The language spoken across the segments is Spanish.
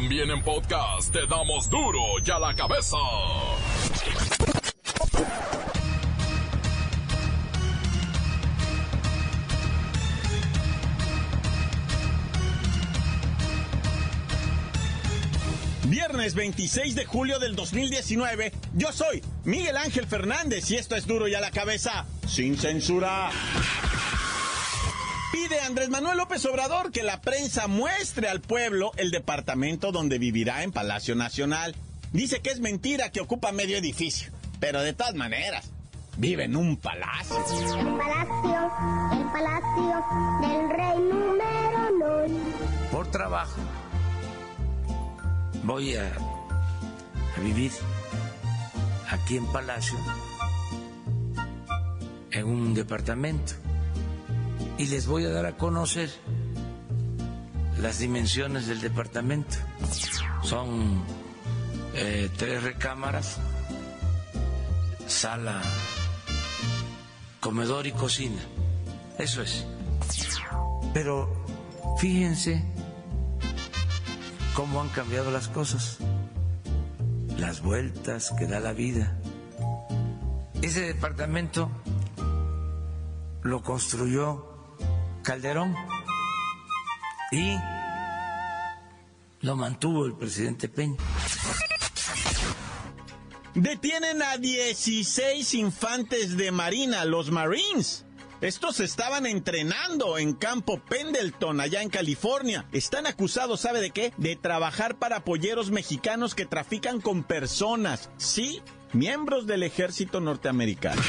También en podcast te damos duro y a la cabeza. Viernes 26 de julio del 2019, yo soy Miguel Ángel Fernández y esto es duro y a la cabeza, sin censura. Pide Andrés Manuel López Obrador que la prensa muestre al pueblo el departamento donde vivirá en Palacio Nacional. Dice que es mentira que ocupa medio edificio, pero de todas maneras, vive en un palacio. El palacio, el palacio del rey número 9. Por trabajo voy a, a vivir aquí en Palacio, en un departamento, y les voy a dar a conocer las dimensiones del departamento. Son eh, tres recámaras, sala, comedor y cocina. Eso es. Pero fíjense cómo han cambiado las cosas, las vueltas que da la vida. Ese departamento lo construyó Calderón y lo mantuvo el presidente Peña. Detienen a 16 infantes de Marina, los Marines. Estos estaban entrenando en campo Pendleton, allá en California. Están acusados, ¿sabe de qué? De trabajar para polleros mexicanos que trafican con personas. Sí, miembros del ejército norteamericano.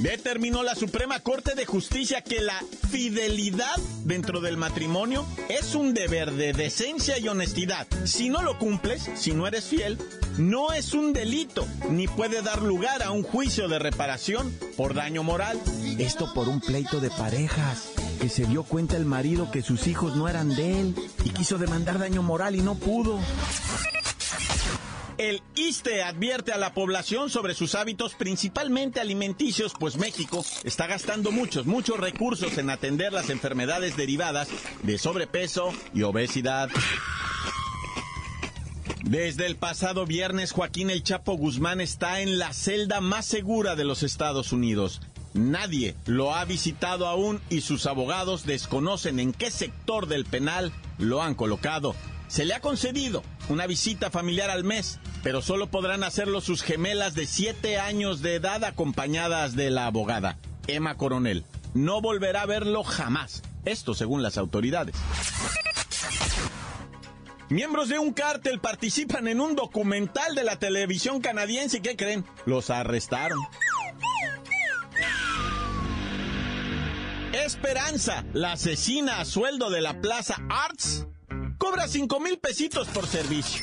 Determinó la Suprema Corte de Justicia que la fidelidad dentro del matrimonio es un deber de decencia y honestidad. Si no lo cumples, si no eres fiel, no es un delito, ni puede dar lugar a un juicio de reparación por daño moral. Esto por un pleito de parejas, que se dio cuenta el marido que sus hijos no eran de él y quiso demandar daño moral y no pudo. El ISTE advierte a la población sobre sus hábitos principalmente alimenticios, pues México está gastando muchos, muchos recursos en atender las enfermedades derivadas de sobrepeso y obesidad. Desde el pasado viernes, Joaquín El Chapo Guzmán está en la celda más segura de los Estados Unidos. Nadie lo ha visitado aún y sus abogados desconocen en qué sector del penal lo han colocado. Se le ha concedido una visita familiar al mes, pero solo podrán hacerlo sus gemelas de 7 años de edad acompañadas de la abogada, Emma Coronel. No volverá a verlo jamás. Esto según las autoridades. Miembros de un cártel participan en un documental de la televisión canadiense y ¿qué creen? Los arrestaron. Esperanza, la asesina a sueldo de la Plaza Arts, cobra 5 mil pesitos por servicio.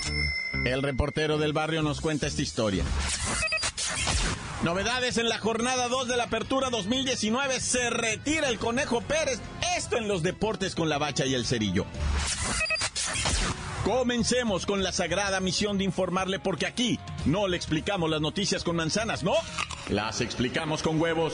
El reportero del barrio nos cuenta esta historia. Novedades en la jornada 2 de la Apertura 2019. Se retira el Conejo Pérez. Esto en los deportes con la bacha y el cerillo. Comencemos con la sagrada misión de informarle porque aquí no le explicamos las noticias con manzanas, no, las explicamos con huevos.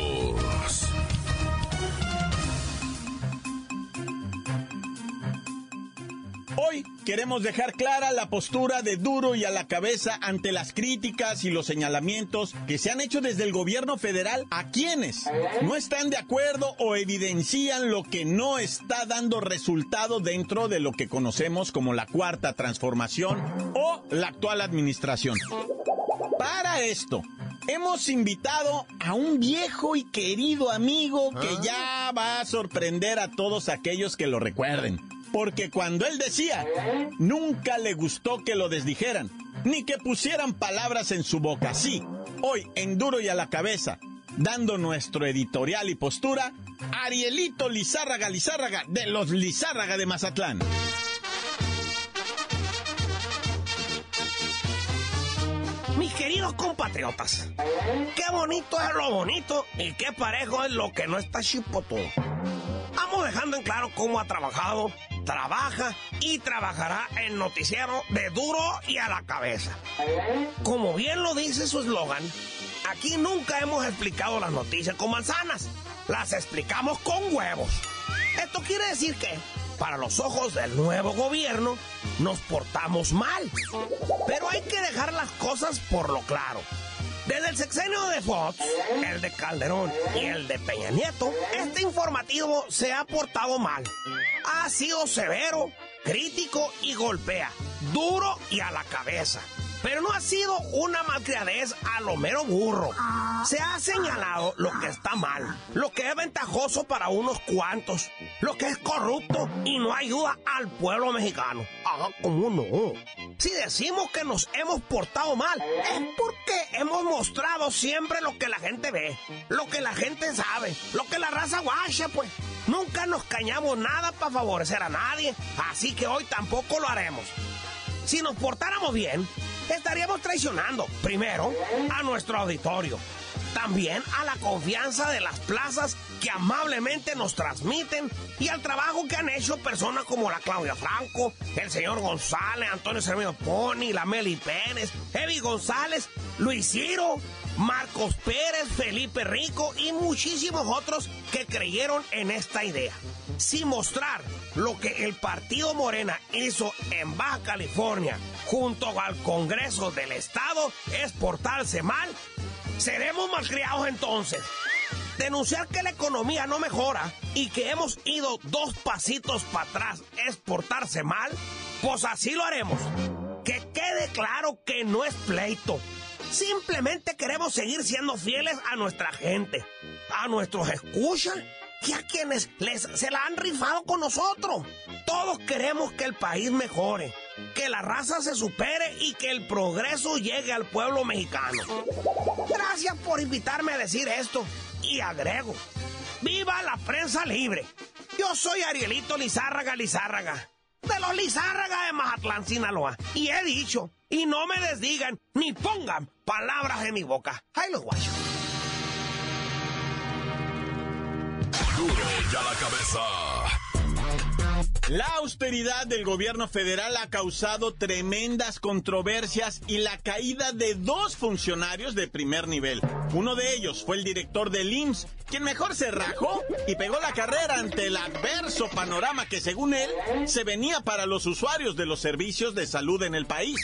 Queremos dejar clara la postura de duro y a la cabeza ante las críticas y los señalamientos que se han hecho desde el gobierno federal a quienes no están de acuerdo o evidencian lo que no está dando resultado dentro de lo que conocemos como la cuarta transformación o la actual administración. Para esto, hemos invitado a un viejo y querido amigo que ya va a sorprender a todos aquellos que lo recuerden. Porque cuando él decía, nunca le gustó que lo desdijeran, ni que pusieran palabras en su boca. Sí, hoy en duro y a la cabeza, dando nuestro editorial y postura, Arielito Lizárraga Lizárraga de los Lizárraga de Mazatlán. Mis queridos compatriotas, qué bonito es lo bonito y qué parejo es lo que no está chipotón. Vamos dejando en claro cómo ha trabajado, trabaja y trabajará el noticiero de duro y a la cabeza. Como bien lo dice su eslogan, aquí nunca hemos explicado las noticias con manzanas, las explicamos con huevos. Esto quiere decir que, para los ojos del nuevo gobierno, nos portamos mal. Pero hay que dejar las cosas por lo claro. Desde el sexenio de Fox, el de Calderón y el de Peña Nieto, este informativo se ha portado mal. Ha sido severo, crítico y golpea, duro y a la cabeza. Pero no ha sido una malcriadez a lo mero burro. Se ha señalado lo que está mal, lo que es ventajoso para unos cuantos, lo que es corrupto y no ayuda al pueblo mexicano. Ah, ¿cómo no? Si decimos que nos hemos portado mal, es porque hemos mostrado siempre lo que la gente ve, lo que la gente sabe, lo que la raza guacha, pues. Nunca nos cañamos nada para favorecer a nadie, así que hoy tampoco lo haremos. Si nos portáramos bien, estaríamos traicionando, primero, a nuestro auditorio, también a la confianza de las plazas que amablemente nos transmiten y al trabajo que han hecho personas como la Claudia Franco, el señor González, Antonio Sermino Poni, la Meli Pérez, Evi González, Luis Ciro, Marcos Pérez, Felipe Rico y muchísimos otros que creyeron en esta idea. Sin mostrar lo que el partido Morena hizo en Baja California junto al Congreso del Estado es portarse mal, seremos malcriados entonces. Denunciar que la economía no mejora y que hemos ido dos pasitos para atrás es portarse mal, pues así lo haremos. Que quede claro que no es pleito. Simplemente queremos seguir siendo fieles a nuestra gente, a nuestros escuchas y a quienes les, se la han rifado con nosotros. Todos queremos que el país mejore, que la raza se supere y que el progreso llegue al pueblo mexicano. Gracias por invitarme a decir esto y agrego, ¡viva la prensa libre! Yo soy Arielito Lizárraga Lizárraga, de los Lizárraga de Mazatlán, Sinaloa, y he dicho, y no me desdigan ni pongan palabras en mi boca. ¡Ay, los guachos! Duro ya la cabeza. La austeridad del gobierno federal ha causado tremendas controversias y la caída de dos funcionarios de primer nivel. Uno de ellos fue el director del IMSS, quien mejor se rajó y pegó la carrera ante el adverso panorama que según él se venía para los usuarios de los servicios de salud en el país.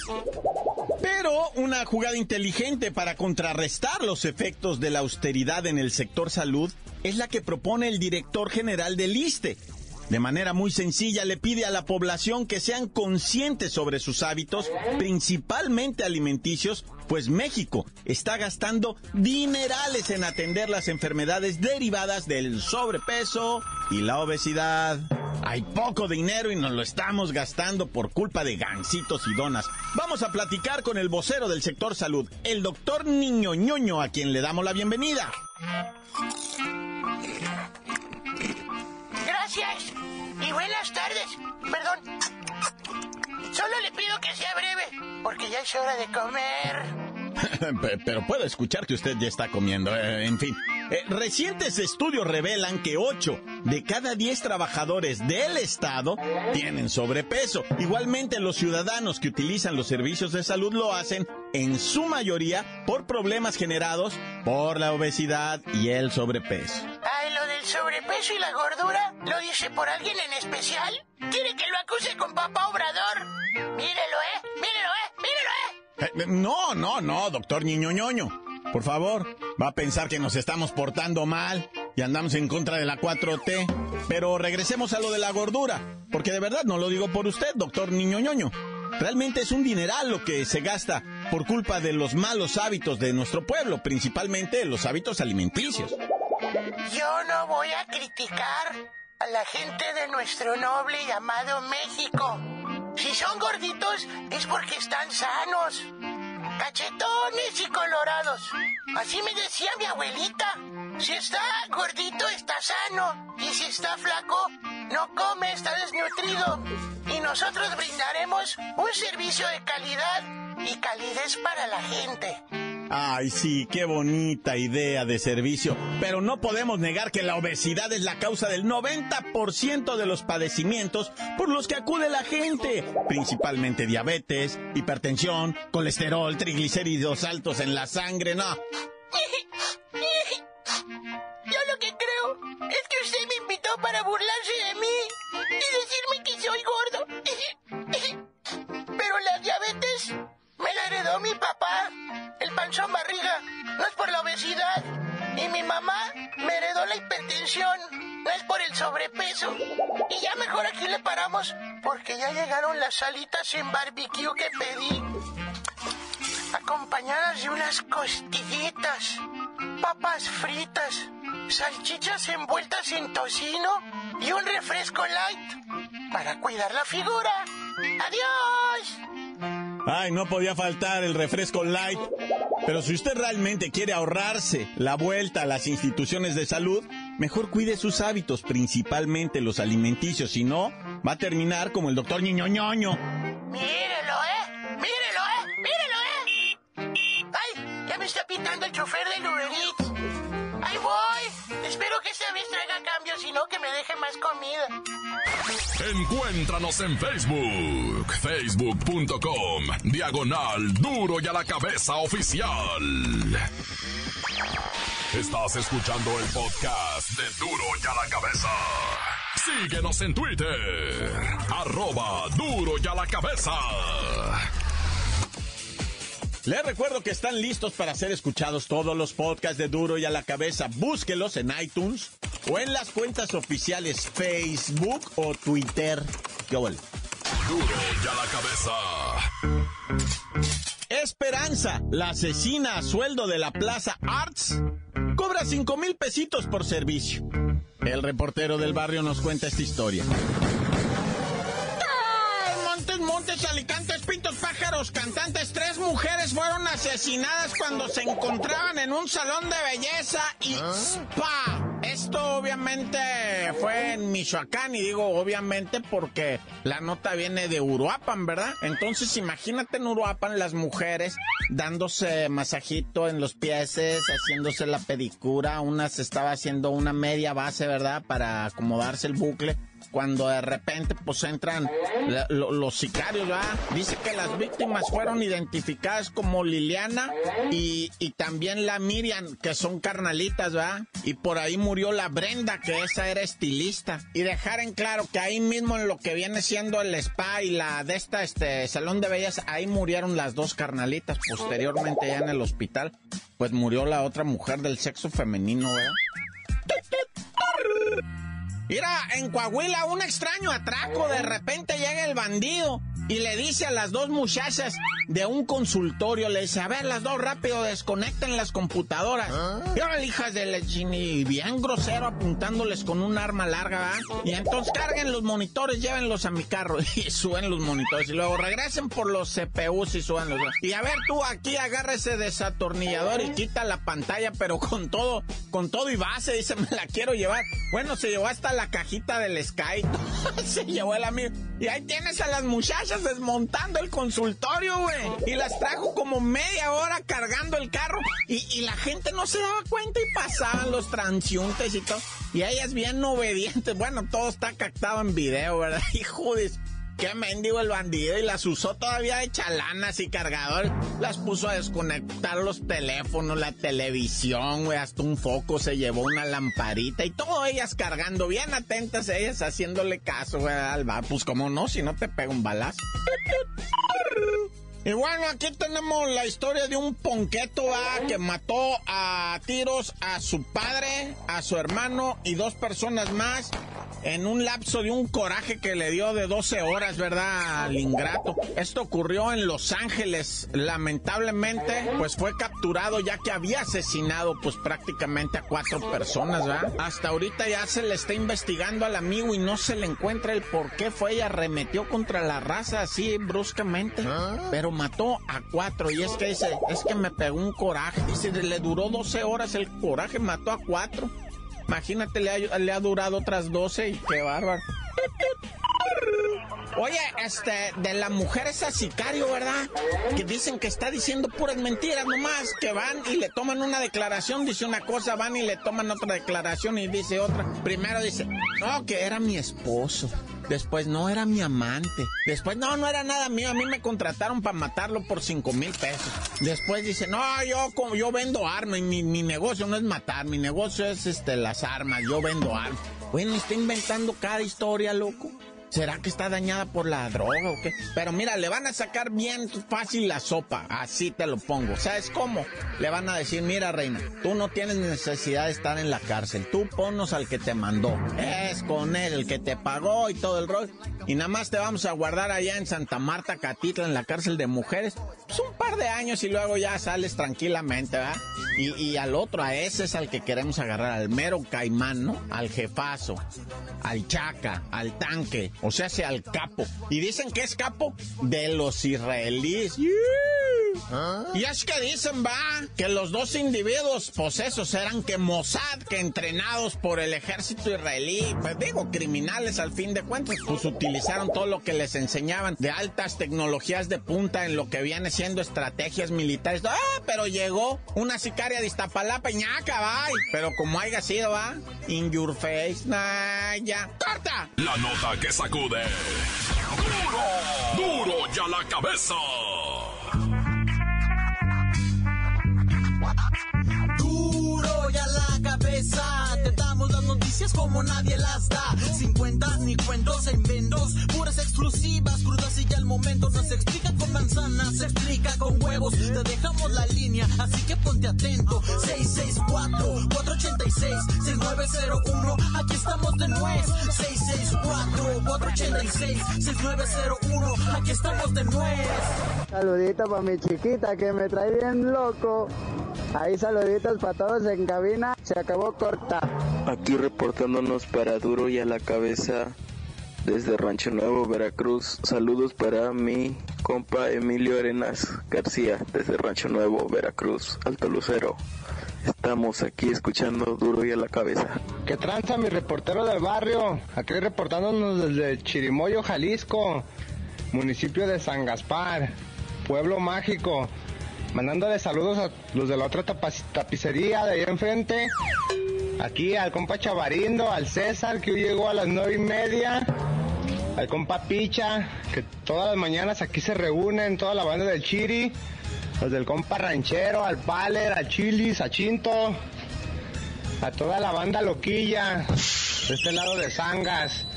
Pero una jugada inteligente para contrarrestar los efectos de la austeridad en el sector salud es la que propone el director general del ISTE. De manera muy sencilla le pide a la población que sean conscientes sobre sus hábitos, principalmente alimenticios, pues México está gastando dinerales en atender las enfermedades derivadas del sobrepeso y la obesidad. Hay poco dinero y nos lo estamos gastando por culpa de gancitos y donas. Vamos a platicar con el vocero del sector salud, el doctor Niño Ñoño, a quien le damos la bienvenida. Gracias. Y buenas tardes. Perdón. Solo le pido que sea breve, porque ya es hora de comer. Pe- Pero puedo escuchar que usted ya está comiendo. eh, en fin, Eh, recientes estudios revelan que 8 de cada 10 trabajadores del Estado tienen sobrepeso. Igualmente, los ciudadanos que utilizan los servicios de salud lo hacen en su mayoría por problemas generados por la obesidad y el sobrepeso. Sobrepeso y la gordura, ¿lo dice por alguien en especial? ¿Quiere que lo acuse con papá Obrador? Mírelo, ¿eh? Mírelo, ¿eh? Mírelo, ¿eh? Eh, No, no, no, doctor Niño Ñoño. Por favor, va a pensar que nos estamos portando mal y andamos en contra de la 4T. Pero regresemos a lo de la gordura, porque de verdad no lo digo por usted, doctor Niño Ñoño. Realmente es un dineral lo que se gasta por culpa de los malos hábitos de nuestro pueblo, principalmente los hábitos alimenticios. Yo no voy a criticar a la gente de nuestro noble y amado México. Si son gorditos es porque están sanos, cachetones y colorados. Así me decía mi abuelita. Si está gordito está sano y si está flaco no come, está desnutrido. Y nosotros brindaremos un servicio de calidad y calidez para la gente. Ay, sí, qué bonita idea de servicio. Pero no podemos negar que la obesidad es la causa del 90% de los padecimientos por los que acude la gente. Principalmente diabetes, hipertensión, colesterol, triglicéridos altos en la sangre, no. Porque ya llegaron las salitas en barbecue que pedí. Acompañadas de unas costillitas, papas fritas, salchichas envueltas en tocino y un refresco light para cuidar la figura. ¡Adiós! Ay, no podía faltar el refresco light. Pero si usted realmente quiere ahorrarse la vuelta a las instituciones de salud, mejor cuide sus hábitos, principalmente los alimenticios. Si no, va a terminar como el doctor Niño Ñoño. Mírelo, ¿eh? Mírelo, ¿eh? Mírelo, ¿eh? ¡Ay! Ya me está pitando el chofer del Uber Eats. ¡Ahí voy! Espero que esta vez traiga cambio, si no que me deje más comida. Encuéntranos en Facebook, facebook.com, diagonal duro y a la cabeza oficial. Estás escuchando el podcast de duro y a la cabeza. Síguenos en Twitter, arroba duro y a la cabeza. Les recuerdo que están listos para ser escuchados todos los podcasts de Duro y a la cabeza. Búsquelos en iTunes o en las cuentas oficiales Facebook o Twitter. Yo vale. Duro y a la cabeza. Esperanza, la asesina a sueldo de la Plaza Arts, cobra 5 mil pesitos por servicio. El reportero del barrio nos cuenta esta historia. Montes, montes, alicantes, pintos, pájaros, cantantes. Tres mujeres fueron asesinadas cuando se encontraban en un salón de belleza y spa. Obviamente fue en Michoacán y digo obviamente porque la nota viene de Uruapan, ¿verdad? Entonces imagínate en Uruapan las mujeres dándose masajito en los pies, haciéndose la pedicura, una se estaba haciendo una media base, ¿verdad? Para acomodarse el bucle cuando de repente pues entran los sicarios, ¿verdad? Dice que las víctimas fueron identificadas como Liliana y, y también la Miriam, que son carnalitas, ¿verdad? Y por ahí murió la Brenda, que esa era estilista. Y dejar en claro que ahí mismo en lo que viene siendo el spa y la de esta, este, salón de bellas, ahí murieron las dos carnalitas. Posteriormente ya en el hospital, pues murió la otra mujer del sexo femenino, ¿verdad? Mira, en Coahuila un extraño atraco, de repente llega el bandido y le dice a las dos muchachas de un consultorio, le dice, a ver, las dos rápido desconecten las computadoras. Y ahora hijas de la chini, bien grosero apuntándoles con un arma larga, ¿verdad? Y entonces carguen los monitores, llévenlos a mi carro y suben los monitores y luego regresen por los CPUs y suben Y a ver, tú aquí agarra ese desatornillador y quita la pantalla, pero con todo, con todo y base, dice, me la quiero llevar. Bueno, se llevó hasta la cajita del Sky. se llevó el amigo. Y ahí tienes a las muchachas desmontando el consultorio, güey. Y las trajo como media hora cargando el carro. Y, y la gente no se daba cuenta y pasaban los transiuntes y todo. Y ellas bien obedientes. Bueno, todo está captado en video, ¿verdad? Hijo de... Qué mendigo el bandido y las usó todavía de chalanas y cargadores. Las puso a desconectar los teléfonos, la televisión, güey, hasta un foco se llevó una lamparita y todo ellas cargando, bien atentas ellas haciéndole caso, güey, al bar. Pues como no, si no te pega un balazo. Y bueno, aquí tenemos la historia de un ponqueto que mató a tiros a su padre, a su hermano y dos personas más en un lapso de un coraje que le dio de 12 horas, ¿verdad? Al ingrato. Esto ocurrió en Los Ángeles. Lamentablemente, pues fue capturado ya que había asesinado pues prácticamente a cuatro personas, ¿verdad? Hasta ahorita ya se le está investigando al amigo y no se le encuentra el por qué fue y arremetió contra la raza así bruscamente. Pero mató a cuatro y es que dice, es que me pegó un coraje. Dice, le duró 12 horas el coraje, mató a cuatro. Imagínate, le ha, le ha durado otras 12 y qué bárbaro. Oye, este, de la mujer esa sicario, ¿verdad? Que dicen que está diciendo puras mentiras nomás, que van y le toman una declaración, dice una cosa, van y le toman otra declaración y dice otra. Primero dice, no, que era mi esposo. Después, no era mi amante. Después, no, no era nada mío. A mí me contrataron para matarlo por cinco mil pesos. Después dice, no, yo, yo vendo armas y mi, mi negocio no es matar, mi negocio es este, las armas, yo vendo armas. Bueno, está inventando cada historia, loco. ¿Será que está dañada por la droga o qué? Pero mira, le van a sacar bien fácil la sopa, así te lo pongo. ¿Sabes cómo? Le van a decir, mira reina, tú no tienes necesidad de estar en la cárcel, tú ponnos al que te mandó. Es con él, el que te pagó y todo el rol. Y nada más te vamos a guardar allá en Santa Marta, Catitla, en la cárcel de mujeres, pues un par de años y luego ya sales tranquilamente, ¿verdad? Y, y al otro, a ese es al que queremos agarrar, al mero caimán, ¿no? Al jefazo, al chaca, al tanque o sea, sea al capo. Y dicen que es capo de los israelíes. Y es que dicen, va, que los dos individuos posesos eran que Mossad, que entrenados por el ejército israelí, pues digo, criminales al fin de cuentas, pues utilizaron todo lo que les enseñaban de altas tecnologías de punta en lo que viene siendo estrategias militares. Ah, pero llegó una sicaria de Iztapalapa ñaca, va. Pero como haya sido, va, in your face, nah, ya. ¡Corta! La nota que sacude. ¡Duro! ¡Duro ya la cabeza! Como nadie las da. Sin cuentas ni cuentos en vendos, puras exclusivas, crudas y ya el momento. No se explica con manzanas, se explica con huevos. Te dejamos la línea, así que ponte atento. 664-486-6901, aquí estamos de nuez. 664-486-6901, aquí estamos de nuez. Saludito para mi chiquita que me trae bien loco. Ahí saluditos para todos en cabina. Se acabó corta. Aquí reportándonos para Duro y a la cabeza desde Rancho Nuevo, Veracruz. Saludos para mi compa Emilio Arenas García desde Rancho Nuevo, Veracruz, Alto Lucero. Estamos aquí escuchando Duro y a la cabeza. Que tranza mi reportero del barrio. Aquí reportándonos desde Chirimoyo, Jalisco. Municipio de San Gaspar. Pueblo mágico. Mandándole saludos a los de la otra tapicería de ahí enfrente. Aquí al compa Chavarindo, al César que hoy llegó a las nueve y media. Al compa Picha, que todas las mañanas aquí se reúnen, toda la banda del Chiri. Los del compa Ranchero, al Paler, al Chilis, a Chinto. A toda la banda loquilla. De este lado de Sangas.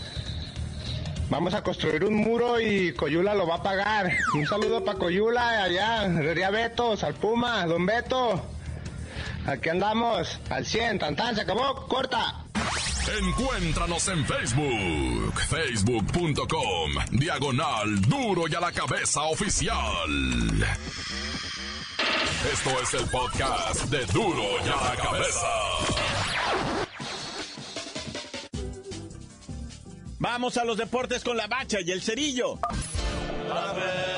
Vamos a construir un muro y Coyula lo va a pagar. Un saludo para Coyula, allá, Herrería Beto, Salpuma, Don Beto. Aquí andamos, al 100, tan tan, se acabó, corta. Encuéntranos en Facebook, facebook.com, diagonal duro y a la cabeza oficial. Esto es el podcast de duro y a la cabeza. Vamos a los deportes con la bacha y el cerillo. ¡La mancha!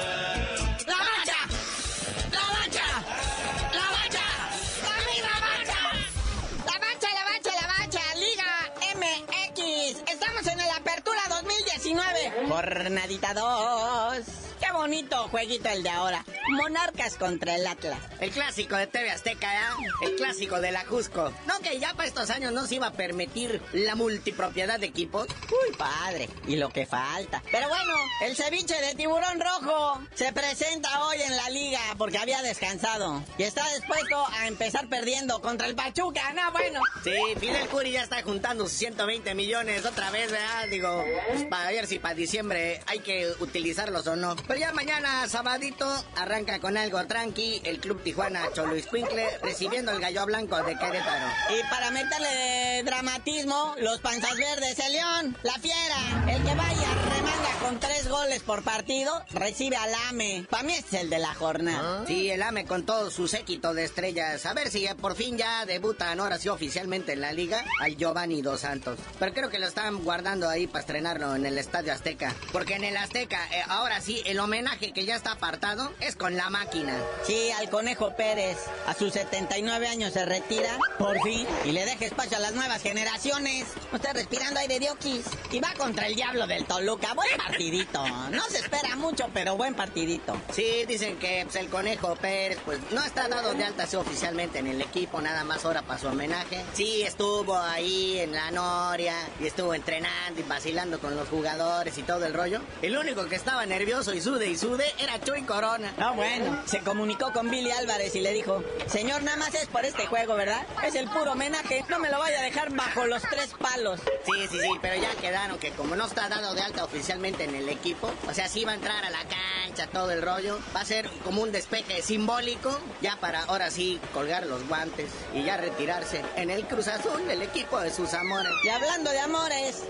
Jornadita 2. Qué bonito jueguito el de ahora. Monarcas contra el Atlas. El clásico de TV Azteca, ¿eh? El clásico de la Jusco. No, que ya para estos años no se iba a permitir la multipropiedad de equipos. Uy, padre. Y lo que falta. Pero bueno, el ceviche de tiburón rojo se presenta hoy en la liga porque había descansado. Y está dispuesto a empezar perdiendo contra el Pachuca. No, bueno. Sí, Fidel Curi ya está juntando sus 120 millones otra vez, ¿verdad? Digo, pues, para ver si para diciembre hay que utilizarlos o no. Pero ya mañana, sabadito, arranca con algo tranqui el Club Tijuana Escuincle recibiendo el gallo blanco de Querétaro. Y para meterle dramatismo, los panzas verdes, el León, la fiera, el que vaya remanga con tres goles por partido, recibe al AME. Para mí es el de la jornada. Sí, el AME con todo su séquito de estrellas. A ver si por fin ya debutan ahora sí oficialmente en la liga al Giovanni Dos Santos. Pero creo que lo están guardando ahí para estrenarlo en el Estadio Azteca. Porque en el Azteca, eh, ahora sí, el homenaje que ya está apartado es con la máquina. Sí, al Conejo Pérez, a sus 79 años se retira, por fin, y le deja espacio a las nuevas generaciones. Está respirando aire de oquis. Y va contra el diablo del Toluca. Buen partidito. No se espera mucho, pero buen partidito. Sí, dicen que pues, el Conejo Pérez, pues no está dado de alta sí, oficialmente en el equipo, nada más ahora para su homenaje. Sí, estuvo ahí en la Noria y estuvo entrenando y vacilando con los jugadores y todo el rollo. El único que estaba nervioso y sude y sude era Chuy Corona. Ah, bueno. Se comunicó con Billy Álvarez y le dijo, señor, nada más es por este juego, ¿verdad? Es el puro homenaje. No me lo vaya a dejar bajo los tres palos. Sí, sí, sí, pero ya quedaron que como no está dado de alta oficialmente en el equipo, o sea, sí va a entrar a la cancha, todo el rollo, va a ser como un despeje simbólico, ya para ahora sí colgar los guantes y ya retirarse en el Cruz Azul, el equipo de sus amores. Y hablando de amores,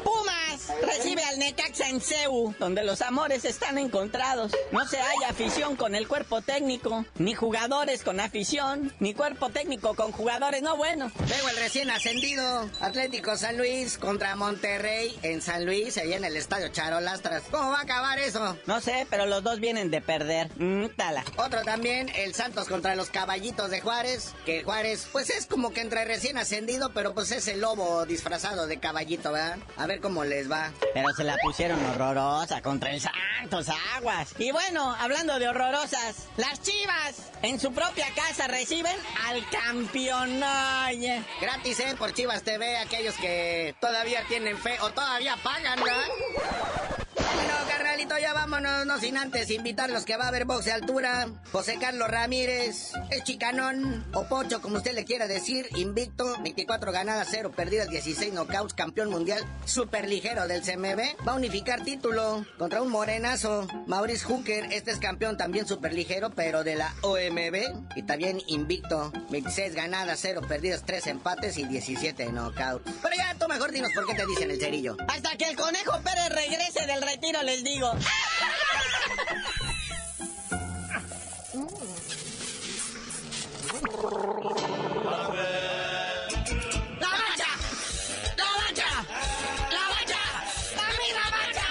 Recibe al Necaxa en Ceú, donde los amores están encontrados. No se haya afición con el cuerpo técnico, ni jugadores con afición, ni cuerpo técnico con jugadores no buenos. Luego el recién ascendido Atlético San Luis contra Monterrey en San Luis, allá en el estadio Charolastras. ¿Cómo va a acabar eso? No sé, pero los dos vienen de perder. Mm, tala. Otro también, el Santos contra los Caballitos de Juárez, que Juárez, pues es como que entre recién ascendido, pero pues es el lobo disfrazado de caballito, ¿verdad? A ver cómo les va. Pero se la pusieron horrorosa contra el Santos Aguas. Y bueno, hablando de horrorosas, las Chivas en su propia casa reciben al campeón. Gratis, ¿eh? Por Chivas TV, aquellos que todavía tienen fe o todavía pagan, ¿verdad? Bueno, carnalito, ya vámonos, no sin antes invitarlos que va a haber box de altura. José Carlos Ramírez, el chicanón, o Pocho, como usted le quiera decir, invicto, 24 ganadas, 0 perdidas, 16 knockouts, campeón mundial, super ligero del CMB. Va a unificar título contra un morenazo, Maurice Hooker, este es campeón también super ligero, pero de la OMB. Y también invicto, 26 ganadas, 0 perdidas, 3 empates y 17 knockouts. Pero ya, tú mejor dinos por qué te dicen el cerillo. Hasta que el Conejo Pérez regrese del retiro, les digo. ¡La mancha! ¡La mancha! ¡La mancha! ¡La misma mancha!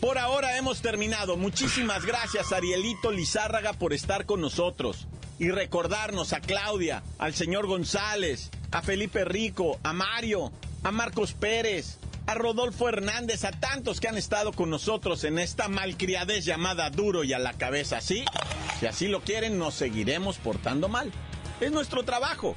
Por ahora hemos terminado. Muchísimas gracias, Arielito Lizárraga, por estar con nosotros. Y recordarnos a Claudia, al señor González, a Felipe Rico, a Mario, a Marcos Pérez, a Rodolfo Hernández, a tantos que han estado con nosotros en esta malcriadez llamada duro y a la cabeza. ¿Sí? Si así lo quieren, nos seguiremos portando mal. Es nuestro trabajo.